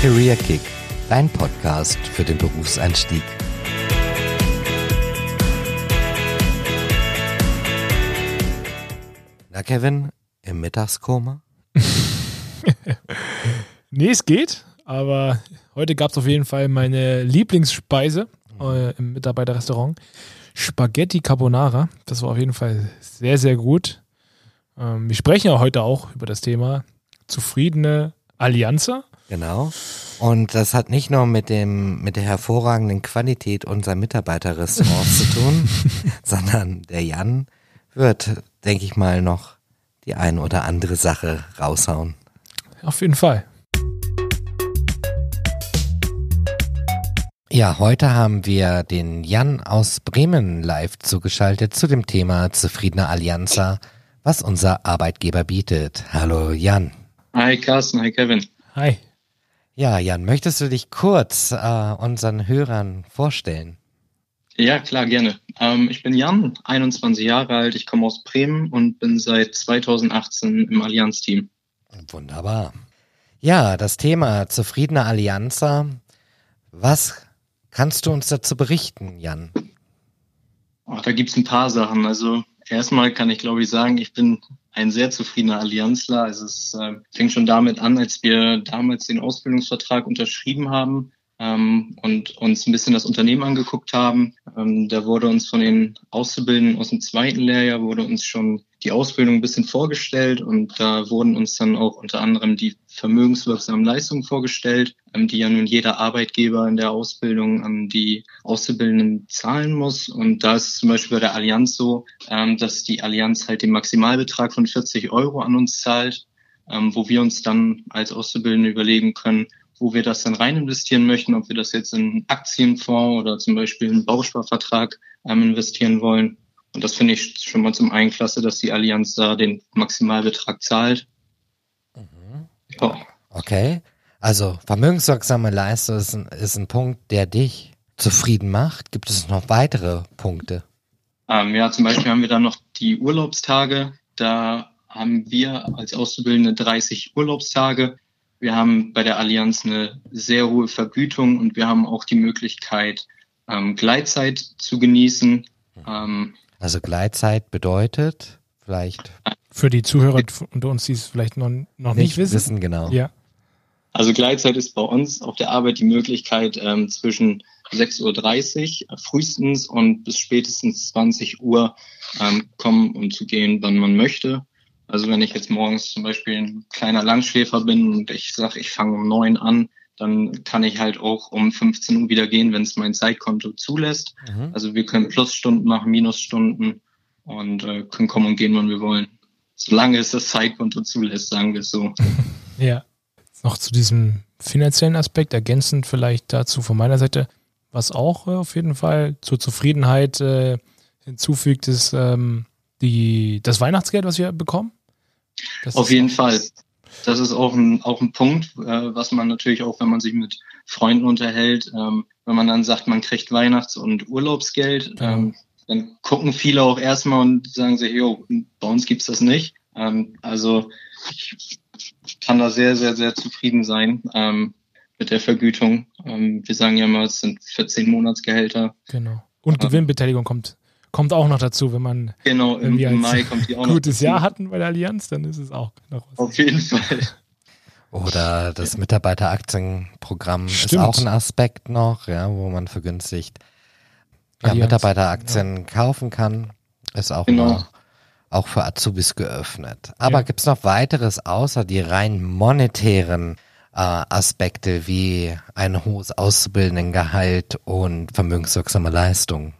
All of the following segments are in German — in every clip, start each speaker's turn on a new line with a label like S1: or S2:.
S1: Career Kick, dein Podcast für den Berufseinstieg. Na Kevin, im Mittagskoma?
S2: nee, es geht, aber heute gab es auf jeden Fall meine Lieblingsspeise äh, im Mitarbeiterrestaurant. Spaghetti Carbonara. Das war auf jeden Fall sehr, sehr gut. Ähm, wir sprechen ja heute auch über das Thema zufriedene Allianzer.
S1: Genau. Und das hat nicht nur mit dem, mit der hervorragenden Qualität unserer Mitarbeiterrestaurants zu tun, sondern der Jan wird, denke ich mal, noch die ein oder andere Sache raushauen.
S2: Auf jeden Fall.
S1: Ja, heute haben wir den Jan aus Bremen live zugeschaltet zu dem Thema Zufriedener Allianza, was unser Arbeitgeber bietet. Hallo Jan.
S3: Hi Carsten, hi Kevin.
S2: Hi.
S1: Ja, Jan, möchtest du dich kurz äh, unseren Hörern vorstellen?
S3: Ja, klar, gerne. Ähm, ich bin Jan, 21 Jahre alt, ich komme aus Bremen und bin seit 2018 im Allianz-Team.
S1: Wunderbar. Ja, das Thema Zufriedener Allianza. Was Kannst du uns dazu berichten, Jan?
S3: Oh, da gibt es ein paar Sachen. Also erstmal kann ich, glaube ich, sagen, ich bin ein sehr zufriedener Allianzler. Also es äh, fing schon damit an, als wir damals den Ausbildungsvertrag unterschrieben haben ähm, und uns ein bisschen das Unternehmen angeguckt haben. Ähm, da wurde uns von den Auszubildenden aus dem zweiten Lehrjahr wurde uns schon die Ausbildung ein bisschen vorgestellt und da wurden uns dann auch unter anderem die vermögenswirksamen Leistungen vorgestellt, ähm, die ja nun jeder Arbeitgeber in der Ausbildung an die Auszubildenden zahlen muss. Und da ist zum Beispiel bei der Allianz so, ähm, dass die Allianz halt den Maximalbetrag von 40 Euro an uns zahlt, ähm, wo wir uns dann als Auszubildende überlegen können, wo wir das dann rein investieren möchten, ob wir das jetzt in einen Aktienfonds oder zum Beispiel einen Bausparvertrag investieren wollen. Und das finde ich schon mal zum einen klasse, dass die Allianz da den Maximalbetrag zahlt.
S1: Ja. Okay. Also vermögenswirksame Leistung ist ein, ist ein Punkt, der dich zufrieden macht. Gibt es noch weitere Punkte?
S3: Ähm, ja, zum Beispiel haben wir dann noch die Urlaubstage. Da haben wir als Auszubildende 30 Urlaubstage. Wir haben bei der Allianz eine sehr hohe Vergütung und wir haben auch die Möglichkeit, ähm, Gleitzeit zu genießen.
S1: Ähm, also Gleitzeit bedeutet vielleicht.
S2: Für die Zuhörer unter uns, die es vielleicht noch, noch nicht, nicht wissen.
S1: wissen. genau.
S3: Ja. Also Gleitzeit ist bei uns auf der Arbeit die Möglichkeit ähm, zwischen 6.30 Uhr frühestens und bis spätestens 20 Uhr ähm, kommen und zu gehen, wann man möchte. Also wenn ich jetzt morgens zum Beispiel ein kleiner Langschläfer bin und ich sage, ich fange um neun an, dann kann ich halt auch um 15 Uhr wieder gehen, wenn es mein Zeitkonto zulässt. Mhm. Also wir können Plusstunden machen, Minusstunden und äh, können kommen und gehen, wann wir wollen. Solange es das Zeitkonto zulässt, sagen wir es so.
S2: Ja. Noch zu diesem finanziellen Aspekt ergänzend vielleicht dazu von meiner Seite, was auch äh, auf jeden Fall zur Zufriedenheit äh, hinzufügt, ist ähm, die, das Weihnachtsgeld, was wir bekommen.
S3: Das auf jeden Fall das ist auch ein, auch ein Punkt, äh, was man natürlich auch, wenn man sich mit Freunden unterhält, ähm, wenn man dann sagt, man kriegt Weihnachts- und Urlaubsgeld, ähm, dann gucken viele auch erstmal und sagen sich, jo, bei uns gibt's das nicht. Ähm, also ich kann da sehr, sehr, sehr zufrieden sein ähm, mit der Vergütung. Ähm, wir sagen ja mal, es sind 14 Monatsgehälter.
S2: Genau. Und ähm, Gewinnbeteiligung kommt kommt auch noch dazu, wenn man
S3: genau, im, im Mai kommt die auch
S2: noch gutes Jahr hatten bei der Allianz, dann ist es auch noch
S3: was. Auf jeden Fall.
S1: Oder das Mitarbeiteraktienprogramm Stimmt. ist auch ein Aspekt noch, ja, wo man vergünstigt ja, Mitarbeiteraktien ja. kaufen kann. Ist auch genau. noch, auch für Azubis geöffnet. Aber ja. gibt es noch weiteres außer die rein monetären äh, Aspekte wie ein hohes Auszubildendengehalt und vermögenswirksame Leistung?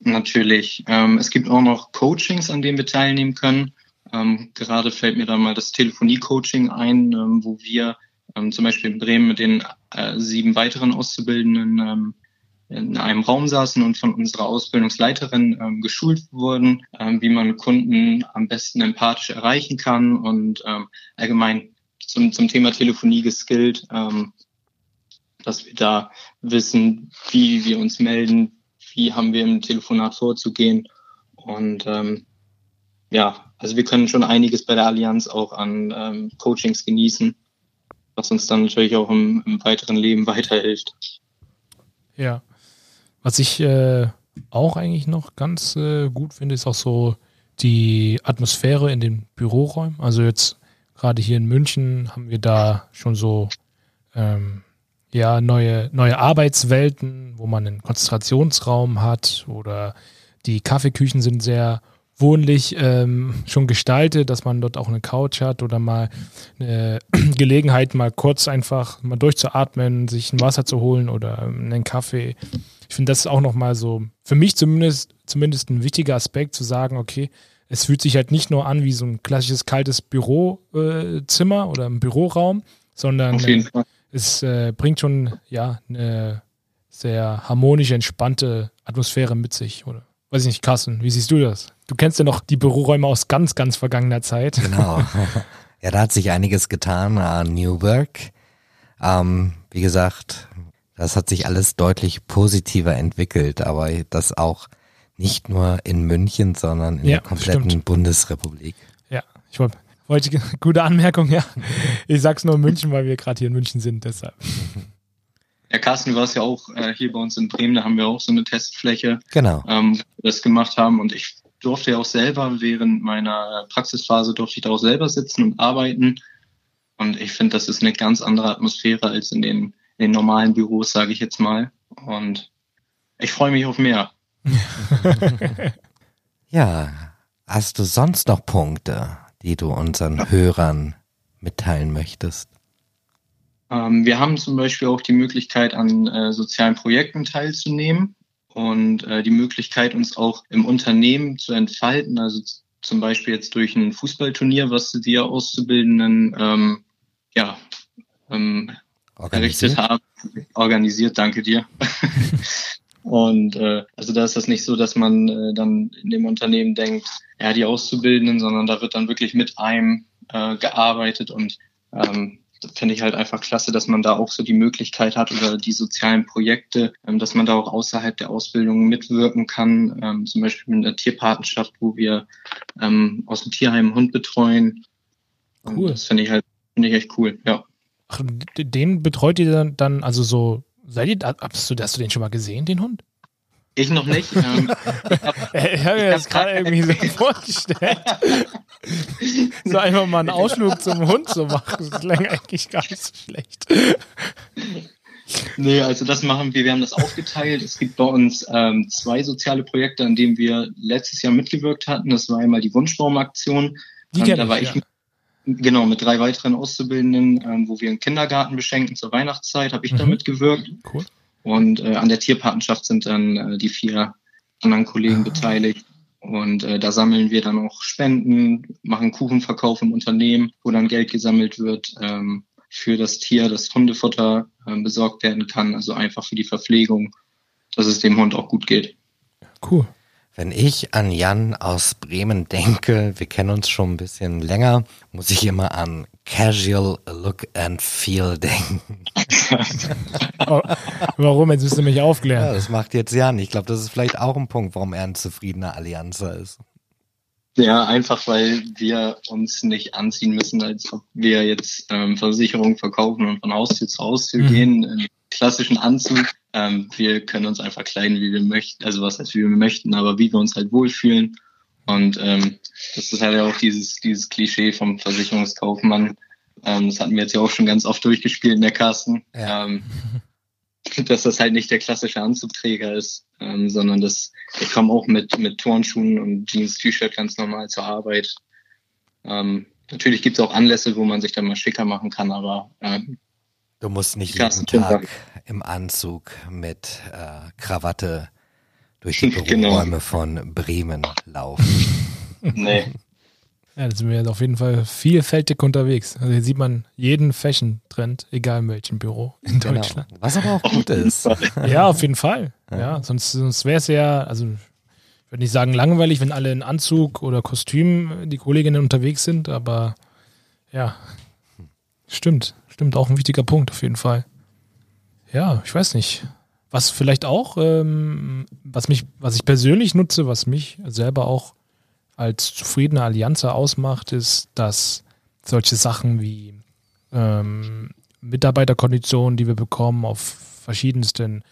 S3: Natürlich. Ähm, es gibt auch noch Coachings, an denen wir teilnehmen können. Ähm, gerade fällt mir da mal das Telefonie-Coaching ein, ähm, wo wir ähm, zum Beispiel in Bremen mit den äh, sieben weiteren Auszubildenden ähm, in einem Raum saßen und von unserer Ausbildungsleiterin ähm, geschult wurden, wie man Kunden am besten empathisch erreichen kann und allgemein zum, zum Thema Telefonie geskillt, dass wir da wissen, wie wir uns melden, wie haben wir im Telefonat vorzugehen. Und ähm, ja, also wir können schon einiges bei der Allianz auch an ähm, Coachings genießen, was uns dann natürlich auch im, im weiteren Leben weiterhilft.
S2: Ja. Was ich äh, auch eigentlich noch ganz äh, gut finde, ist auch so die Atmosphäre in den Büroräumen. Also jetzt gerade hier in München haben wir da schon so ähm, ja, neue, neue Arbeitswelten, wo man einen Konzentrationsraum hat oder die Kaffeeküchen sind sehr wohnlich ähm, schon gestaltet, dass man dort auch eine Couch hat oder mal eine Gelegenheit, mal kurz einfach mal durchzuatmen, sich ein Wasser zu holen oder einen Kaffee. Ich finde, das ist auch nochmal so, für mich zumindest, zumindest ein wichtiger Aspekt zu sagen, okay, es fühlt sich halt nicht nur an wie so ein klassisches kaltes Bürozimmer oder ein Büroraum, sondern äh, es äh, bringt schon ja eine sehr harmonische, entspannte Atmosphäre mit sich, oder? Weiß ich nicht, Carsten, wie siehst du das? Du kennst ja noch die Büroräume aus ganz, ganz vergangener Zeit.
S1: Genau. Ja, da hat sich einiges getan an New Work. Ähm, wie gesagt, das hat sich alles deutlich positiver entwickelt, aber das auch nicht nur in München, sondern in ja, der kompletten stimmt. Bundesrepublik.
S2: Ja, ich wollte, wollte, gute Anmerkung, ja. Ich sag's nur in München, weil wir gerade hier in München sind, deshalb.
S3: Ja, Carsten, du warst ja auch äh, hier bei uns in Bremen, da haben wir auch so eine Testfläche,
S1: genau.
S3: ähm, das gemacht haben und ich durfte ja auch selber während meiner Praxisphase durfte ich da auch selber sitzen und arbeiten und ich finde, das ist eine ganz andere Atmosphäre als in den, den normalen Büros, sage ich jetzt mal und ich freue mich auf mehr.
S1: ja, hast du sonst noch Punkte, die du unseren Hörern mitteilen möchtest?
S3: Ähm, wir haben zum Beispiel auch die Möglichkeit, an äh, sozialen Projekten teilzunehmen und äh, die Möglichkeit, uns auch im Unternehmen zu entfalten. Also zum Beispiel jetzt durch ein Fußballturnier, was die Auszubildenden ähm, ja, ähm, errichtet haben. Organisiert, danke dir. Und äh, also da ist das nicht so, dass man äh, dann in dem Unternehmen denkt, ja, die Auszubildenden, sondern da wird dann wirklich mit einem äh, gearbeitet und ähm, finde ich halt einfach klasse, dass man da auch so die Möglichkeit hat oder die sozialen Projekte, ähm, dass man da auch außerhalb der Ausbildung mitwirken kann, ähm, zum Beispiel mit einer Tierpatenschaft, wo wir ähm, aus dem Tierheim einen Hund betreuen. Cool. Und das finde ich halt finde ich echt cool, ja.
S2: Ach, den betreut ihr dann, dann also so Seid ihr, hast du, hast du den schon mal gesehen, den Hund?
S3: Ich noch nicht. Ähm,
S2: ich habe hab mir das gerade irgendwie so vorgestellt. so einfach mal einen Ausflug zum Hund zu machen, das klingt eigentlich gar nicht so schlecht.
S3: Nee, also das machen wir, wir haben das aufgeteilt. Es gibt bei uns ähm, zwei soziale Projekte, an denen wir letztes Jahr mitgewirkt hatten. Das war einmal die Wunschbaumaktion. Die ähm, da war ich, ja. Genau, mit drei weiteren Auszubildenden, ähm, wo wir einen Kindergarten beschenken zur Weihnachtszeit, habe ich mhm. da mitgewirkt. Cool. Und äh, an der Tierpatenschaft sind dann äh, die vier anderen Kollegen ah. beteiligt. Und äh, da sammeln wir dann auch Spenden, machen Kuchenverkauf im Unternehmen, wo dann Geld gesammelt wird ähm, für das Tier, das Hundefutter äh, besorgt werden kann, also einfach für die Verpflegung, dass es dem Hund auch gut geht.
S2: Cool.
S1: Wenn ich an Jan aus Bremen denke, wir kennen uns schon ein bisschen länger, muss ich immer an Casual Look and Feel denken.
S2: Oh, warum? Jetzt müsst ihr mich aufklären.
S1: Ja, das macht jetzt Jan. Ich glaube, das ist vielleicht auch ein Punkt, warum er ein zufriedener Allianzer ist.
S3: Ja, einfach weil wir uns nicht anziehen müssen, als ob wir jetzt ähm, Versicherungen verkaufen und von Haustür zu Haustür mhm. gehen, im klassischen Anzug. Ähm, wir können uns einfach kleiden, wie wir möchten, also was heißt, wie wir möchten, aber wie wir uns halt wohlfühlen. Und ähm, das ist halt auch dieses, dieses Klischee vom Versicherungskaufmann. Ähm, das hatten wir jetzt ja auch schon ganz oft durchgespielt in der Kasten. Ja. Ähm, dass das halt nicht der klassische Anzugträger ist, ähm, sondern dass ich komme auch mit, mit Turnschuhen und Jeans, T-Shirt ganz normal zur Arbeit. Ähm, natürlich gibt es auch Anlässe, wo man sich dann mal schicker machen kann, aber ähm,
S1: Du musst nicht jeden Tag im Anzug mit äh, Krawatte durch die genau. Büroräume genau. von Bremen laufen.
S3: nee.
S2: Ja, da sind wir jetzt auf jeden Fall vielfältig unterwegs. Also hier sieht man jeden Fashion-Trend, egal in welchem Büro in genau. Deutschland.
S1: Was aber auch gut ist.
S2: ja, auf jeden Fall. Ja, ja sonst, sonst wäre es ja, also ich würde nicht sagen langweilig, wenn alle in Anzug oder Kostüm die Kolleginnen unterwegs sind, aber ja, stimmt. Stimmt, auch ein wichtiger Punkt auf jeden Fall. Ja, ich weiß nicht. Was vielleicht auch, ähm, was mich, was ich persönlich nutze, was mich selber auch als zufriedener Allianzer ausmacht, ist, dass solche Sachen wie ähm, Mitarbeiterkonditionen, die wir bekommen, auf verschiedensten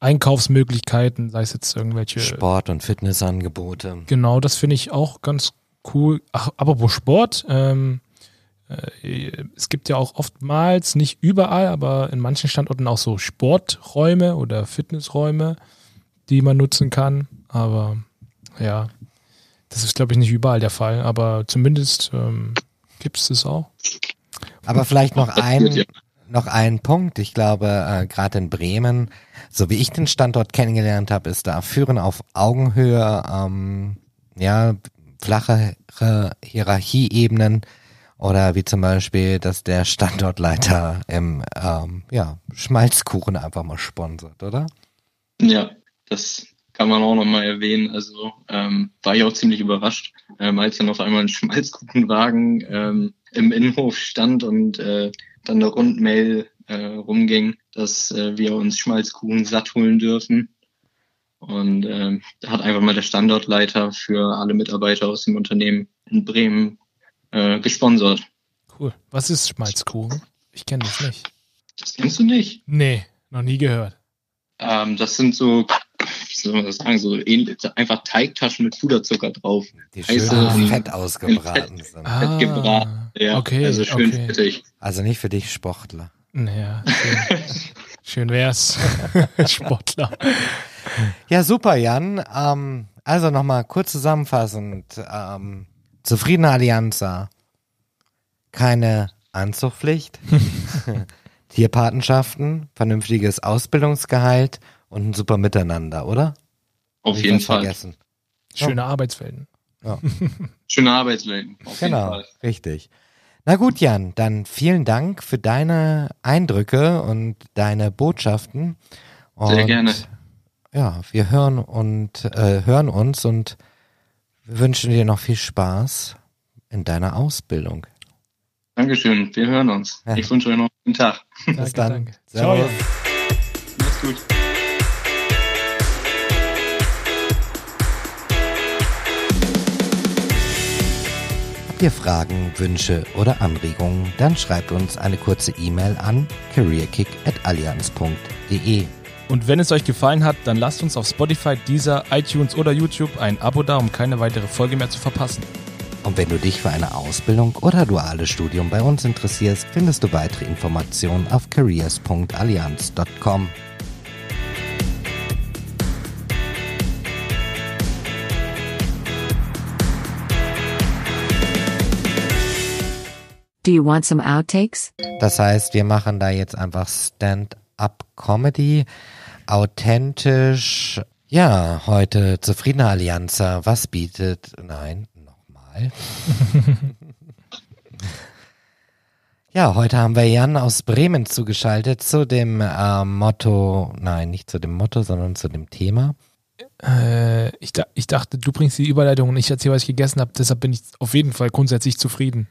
S2: Einkaufsmöglichkeiten, sei es jetzt irgendwelche
S1: Sport- und Fitnessangebote.
S2: Genau, das finde ich auch ganz cool. Ach, apropos Sport, ähm, äh, es gibt ja auch oftmals, nicht überall, aber in manchen Standorten auch so Sporträume oder Fitnessräume, die man nutzen kann. Aber ja, das ist, glaube ich, nicht überall der Fall, aber zumindest ähm, gibt es das auch.
S1: Aber vielleicht noch ein, noch ein Punkt. Ich glaube, äh, gerade in Bremen, so wie ich den Standort kennengelernt habe, ist da Führen auf Augenhöhe, ähm, ja, flachere Hierarchieebenen oder wie zum Beispiel, dass der Standortleiter im ähm, ja, Schmalzkuchen einfach mal sponsert, oder?
S3: Ja, das kann man auch nochmal erwähnen. Also ähm, war ich auch ziemlich überrascht, ähm, als dann auf einmal ein Schmalzkuchenwagen ähm, im Innenhof stand und äh, dann eine Rundmail äh, rumging, dass äh, wir uns Schmalzkuchen satt holen dürfen. Und ähm, da hat einfach mal der Standortleiter für alle Mitarbeiter aus dem Unternehmen in Bremen äh, gesponsert.
S2: Cool. Was ist Schmalzkuchen? Ich kenne das nicht.
S3: Das kennst du nicht?
S2: Nee, noch nie gehört.
S3: Ähm, das sind so soll man das sagen, so ähnlich, einfach Teigtaschen mit Puderzucker drauf.
S1: Die schön ah, fett ausgebraten
S3: Fett, sind. Ah, fett gebraten, ja. Okay, also schön okay. fettig.
S1: Also nicht für dich Sportler.
S2: Ja, schön, schön wär's. Sportler.
S1: Ja, super, Jan. Ähm, also nochmal kurz zusammenfassend. Ähm, zufriedene Allianza. Keine Anzugpflicht. Tierpatenschaften, vernünftiges Ausbildungsgehalt und ein super Miteinander, oder?
S3: Auf jeden Fall.
S2: Vergessen. Schöne oh. Arbeitswelten.
S3: Ja. Schöne Arbeitswelten.
S1: Auf genau, richtig. Na gut, Jan, dann vielen Dank für deine Eindrücke und deine Botschaften. Und
S3: Sehr gerne.
S1: Ja, wir hören und äh, hören uns und wünschen dir noch viel Spaß in deiner Ausbildung.
S3: Dankeschön, wir hören uns. Ja. Ich wünsche euch noch einen guten Tag.
S1: Bis dann. Danke.
S2: Ciao.
S3: Mach's gut.
S1: Habt ihr Fragen, Wünsche oder Anregungen, dann schreibt uns eine kurze E-Mail an careerkick.allianz.de.
S2: Und wenn es euch gefallen hat, dann lasst uns auf Spotify, Deezer, iTunes oder YouTube ein Abo da, um keine weitere Folge mehr zu verpassen.
S1: Und wenn du dich für eine Ausbildung oder duales Studium bei uns interessierst, findest du weitere Informationen auf careers.allianz.com.
S4: Do you want some outtakes?
S1: Das heißt, wir machen da jetzt einfach Stand-up-Comedy, authentisch. Ja, heute zufriedener Allianza. Was bietet? Nein, nochmal. ja, heute haben wir Jan aus Bremen zugeschaltet zu dem äh, Motto, nein, nicht zu dem Motto, sondern zu dem Thema.
S2: Äh, ich, ich dachte, du bringst die Überleitung und ich erzähle, was ich gegessen habe. Deshalb bin ich auf jeden Fall grundsätzlich zufrieden.